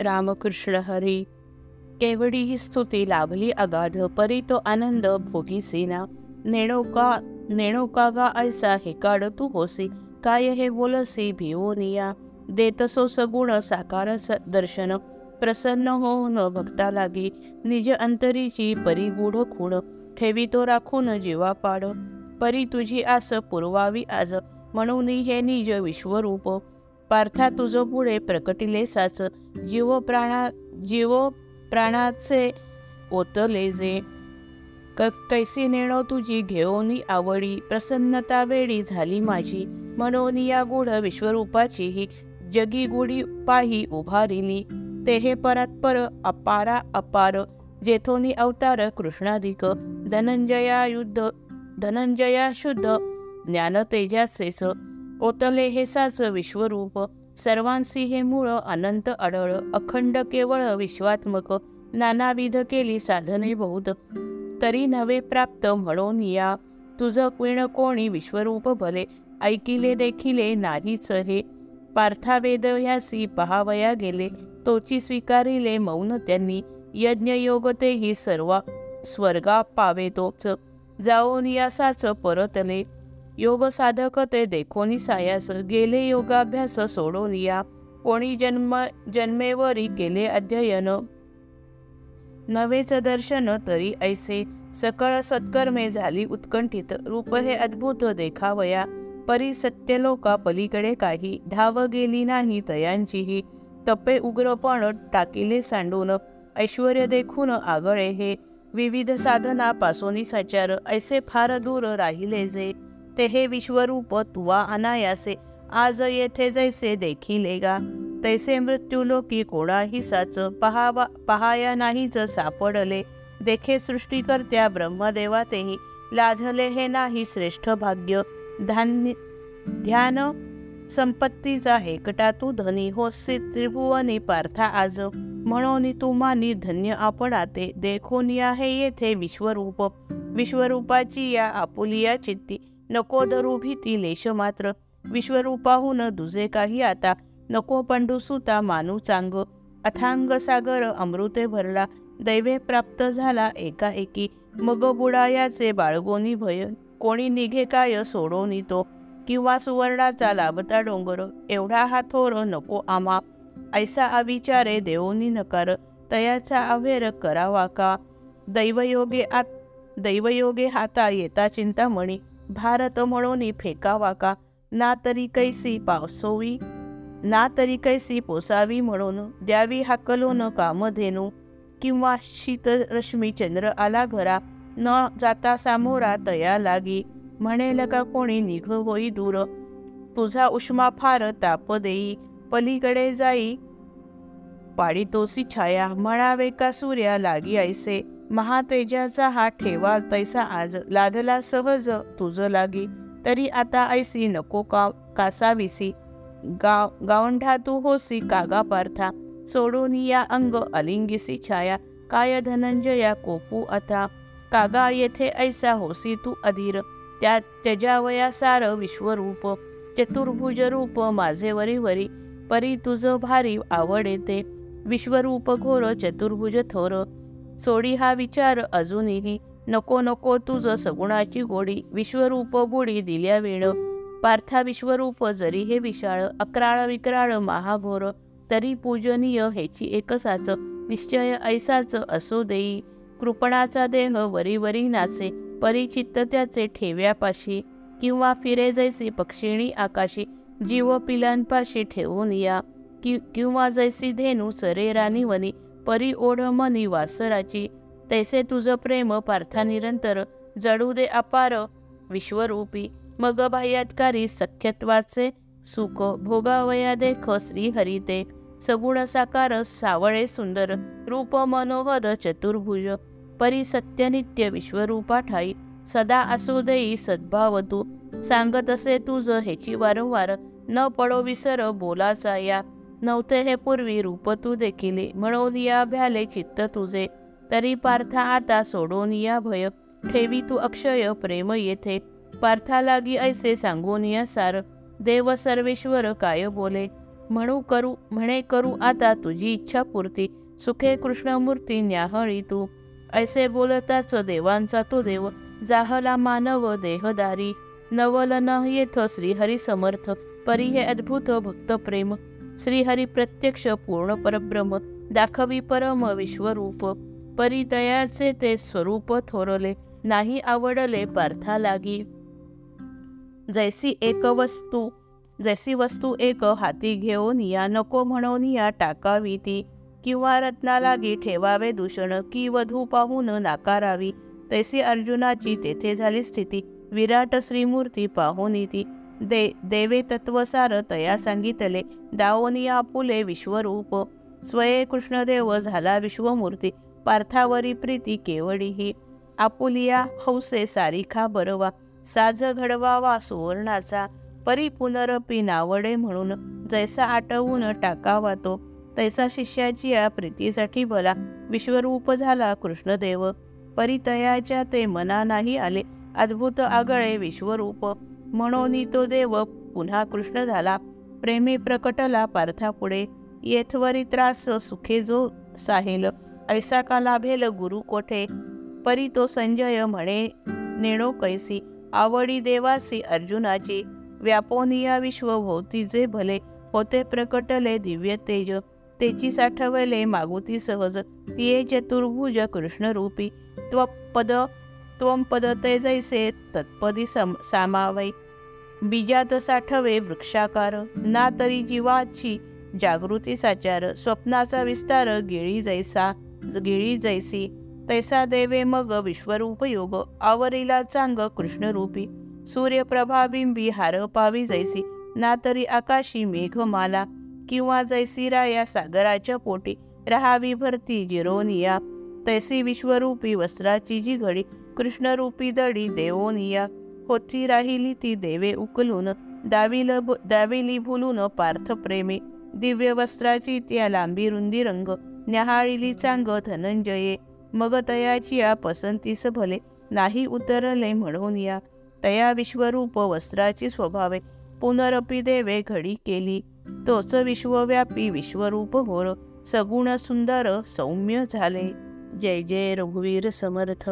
रामकृष्ण हरी. केवडी ही स्तुती लाभली अगाध परी तो आनंद भोगी सेना. नेणोका नेणोका गा ऐसा हे काढ तू होसी. काय हे बोलसी भिवोनिया देतसो सगुण साकार स दर्शन. प्रसन्न होऊन भक्ता लागी. निज अंतरीची परी गुढ खूण. ठेवी तो राखून जीवा पाड. परी तुझी आस पुरवावी आज. म्हणून हे निज विश्वरूप. पार्था तुझो पुढे प्रकटिले साच जीव प्राणा जीव प्राणाचे ओतले जे. क कैसी नेणो तुझी घेऊनी आवडी प्रसन्नता वेळी झाली माझी. म्हणून या गुढ विश्वरूपाची ही जगी गुढी पाही उभारिली. ते हे परत्पर अपारा अपार जेथोनी अवतार कृष्णाधिक. धनंजया युद्ध धनंजया शुद्ध ज्ञान तेजासेच ओतले हे साच विश्वरूप सर्वांसी हे मूळ अनंत अडळ अखंड केवळ विश्वात्मक नानाविध केली साधने बहुत तरी नवे प्राप्त म्हणून या तुझं क्विण कोणी विश्वरूप भले ऐकिले देखिले नाहीच हे. पार्थावेद यासी पहावया गेले तोची स्वीकारिले मौन त्यांनी यज्ञयोग तेही सर्व स्वर्गा पावे तोच. जाऊन यासाच परतले योग साधक ते देखोनी सायास गेले योगाभ्यास सोडून या. कोणी जन्म जन्मेवरी केले अध्ययन. नवेच दर्शन तरी ऐसे. सकळ सत्कर्मे झाली उत्कंठित रूप हे अद्भुत देखावया. परी सत्यलोका पलीकडे काही धाव गेली नाही तयांचीही. तपे उग्रपण टाकिले सांडून ऐश्वर देखून आगळे हे. विविध साधनापासून सचार ऐसे फार दूर राहिले जे. ते हे विश्वरूप तुवा अनायासे आज येथे जैसे देखिले गा तैसे मृत्यूलोकी कोणाही साच पहावा पहाया नाहीच सापडले देखे सृष्टीकर्त्या ब्रह्मदेवा तेही लाजले हे नाही श्रेष्ठ भाग्य धान्य ध्यान संपत्तीचा हेकटा तू धनी होसी त्रिभुवनी पार्था आज म्हणून तुम्हानी धन्य आपणाते देखून या हे येथे विश्वरूप विश्वरूपाची या आपुलिया चित्ती नको धरू भीती लेश मात्र. विश्वरूपाहून दुजे काही आता. नको पंडू सुता मानू चांग. अथांग सागर अमृते भरला. दैवे प्राप्त झाला एकाएकी. मग बुडायाचे बाळगोनी भय. कोणी निघे काय सोडोनी तो. किंवा सुवर्णाचा लाभता डोंगर. एवढा हा थोर नको आमा. ऐसा अविचारे देवोनी नकार. तयाचा अवेर करावा का? दैवयोगे आत दैवयोगे हाता येता चिंतामणी. भारत म्हणून फेकावा का? ना तरी कैसी पावसोवी ना तरी कैसी पोसावी म्हणून द्यावी हाकलून कामधेनू किंवा शीतरश्मी चंद्र आला घरा? न जाता सामोरा तया लागी. म्हणेल का कोणी निघ होई दूर? तुझा उष्मा फार ताप देई पलीकडे जाई. पाडितोसी छाया. म्हणावे का सूर्या लागी ऐसे महातेजाचा हा ठेवा तैसा आज. लादला सहज तुझ लागी. तरी आता ऐसी नको का कासाविसी. गाव गावंढा तू होसी कागा पार्था. सोडून या अंग अलिंगिसी छाया. काय धनंजया कोपू आता? कागा येथे ऐसा होसी तू अधीर. त्या त्यजावया सार विश्वरूप. चतुर्भुज रूप माझे वरी वरी. परी तुझ भारी आवड येते. विश्वरूप घोर चतुर्भुज थोर. सोडी हा विचार अजूनही नको नको तुझ सगुणाची गोडी विश्वरूप बुडी दिल्या वेळ पार्था विश्वरूप जरी हे विशाळ अक्राळ विक्राळ महाघोर तरी पूजनीय हेची एकसाच निश्चय ऐसाच असो देई. कृपणाचा देह वरी वरी नाचे परिचित्त त्याचे ठेव्यापाशी किंवा फिरे जैसे पक्षिणी आकाशी जीव पिलांपाशी ठेवून या कि किंवा जैसी धेनू सरेरानी वनी परी ओढ मनी वासराची. तैसे तुझं प्रेम पार्था निरंतर जडू दे अपार विश्वरूपी. मग बाह्यातकारी सख्यत्वाचे सुख भोगावया देख श्रीहरिते सगुण साकार सावळे सुंदर रूप मनोहर चतुर्भुज. परी सत्यनित्य विश्वरूपा ठाई. सदा असू देई सद्भाव तू. सांगत असे तुझ ह्याची वारंवार न पडो विसर बोलाचा या. नव्हते हे पूर्वी रूप तू देखिले म्हणून या भ्याले चित्त तुझे. तरी पार्था आता सोडून या भय ठेवी तू अक्षय प्रेम येथे. पार्था लागी ऐसे सांगून या सार. देव सर्वेश्वर काय बोले? म्हणू करू म्हणे करू आता तुझी इच्छा पूर्ती. सुखे कृष्णमूर्ती न्याहळी तू. ऐसे बोलताच देवांचा तो देव. जाहला मानव देहदारी. नवल न येथ श्रीहरी समर्थ. परी हे अद्भुत भक्त प्रेम श्रीहरी प्रत्यक्ष पूर्ण परब्रह्म दाखवी परम विश्वरूप परिदयाचे ते स्वरूप थोरले नाही आवडले पार्था लागी. जैसी एक वस्तू जैसी वस्तू एक हाती घेऊन या नको म्हणून या टाकावी ती किंवा रत्ना लागी ठेवावे दूषण की वधू पाहून नाकारावी तैसी अर्जुनाची तेथे झाली स्थिती विराट श्रीमूर्ती पाहून ती दे देवे तत्वसार तया सांगितले दावोनी आपुले विश्वरूप. स्वये कृष्णदेव झाला विश्वमूर्ती पार्थावरी प्रीती केवडी ही आपुलिया हौसे सारिखा बरवा साज घडवावा सुवर्णाचा परी पुनरपी नावडे म्हणून जैसा आटवून टाकावा तो तैसा शिष्याची या प्रीतीसाठी भला विश्वरूप झाला कृष्णदेव. परितयाच्या ते मना नाही आले अद्भुत आगळे विश्वरूप. म्हणून तो देव पुन्हा कृष्ण झाला. प्रेमी प्रकटला पार्थापुढे येथवरी त्रास सुखे जो साहेल. ऐसा का लाभेल गुरु कोठे? परी तो संजय म्हणे नेणो कैसी? आवडी देवासी अर्जुनाची. व्यापोनिया विश्वभोवती जे भले. होते प्रकटले दिव्य तेज. तेची साठवले मागुती सहज. तिये चतुर्भुज कृष्णरूपी. त्वपद त्वं पद ते जैसे तत्पदी सम सामावै। बीजात साठवे वृक्षाकार ना तरी जीवाची जागृती साचार स्वप्नाचा विस्तार गिळी जैसा गिळी जैसी। तैसा देवे मग विश्वरूप योग आवरीला चांग कृष्णरूपी। सूर्यप्रभाबिंबी हार पावी जैसी ना तरी आकाशी मेघमाला। किंवा जैसी राया सागराच्या पोटी राहावी भरती जिरोनिया। तैसी विश्वरूपी वस्त्राची जी घडी कृष्णरूपी दडी देवोनिया होती राहिली ती देवे उकलून दाविल दाविली भुलून पार्थ प्रेमी दिव्य वस्त्राची त्या लांबी रुंदी रंग न्याहाळिली चांग धनंजये मग तयाची या पसंतीस भले नाही उतरले म्हणून या तया विश्वरूप वस्त्राची स्वभावे पुनरपी देवे घडी केली तोच विश्वव्यापी विश्वरूप घोर सगुण सुंदर सौम्य झाले. जय जय रघुवीर समर्थ.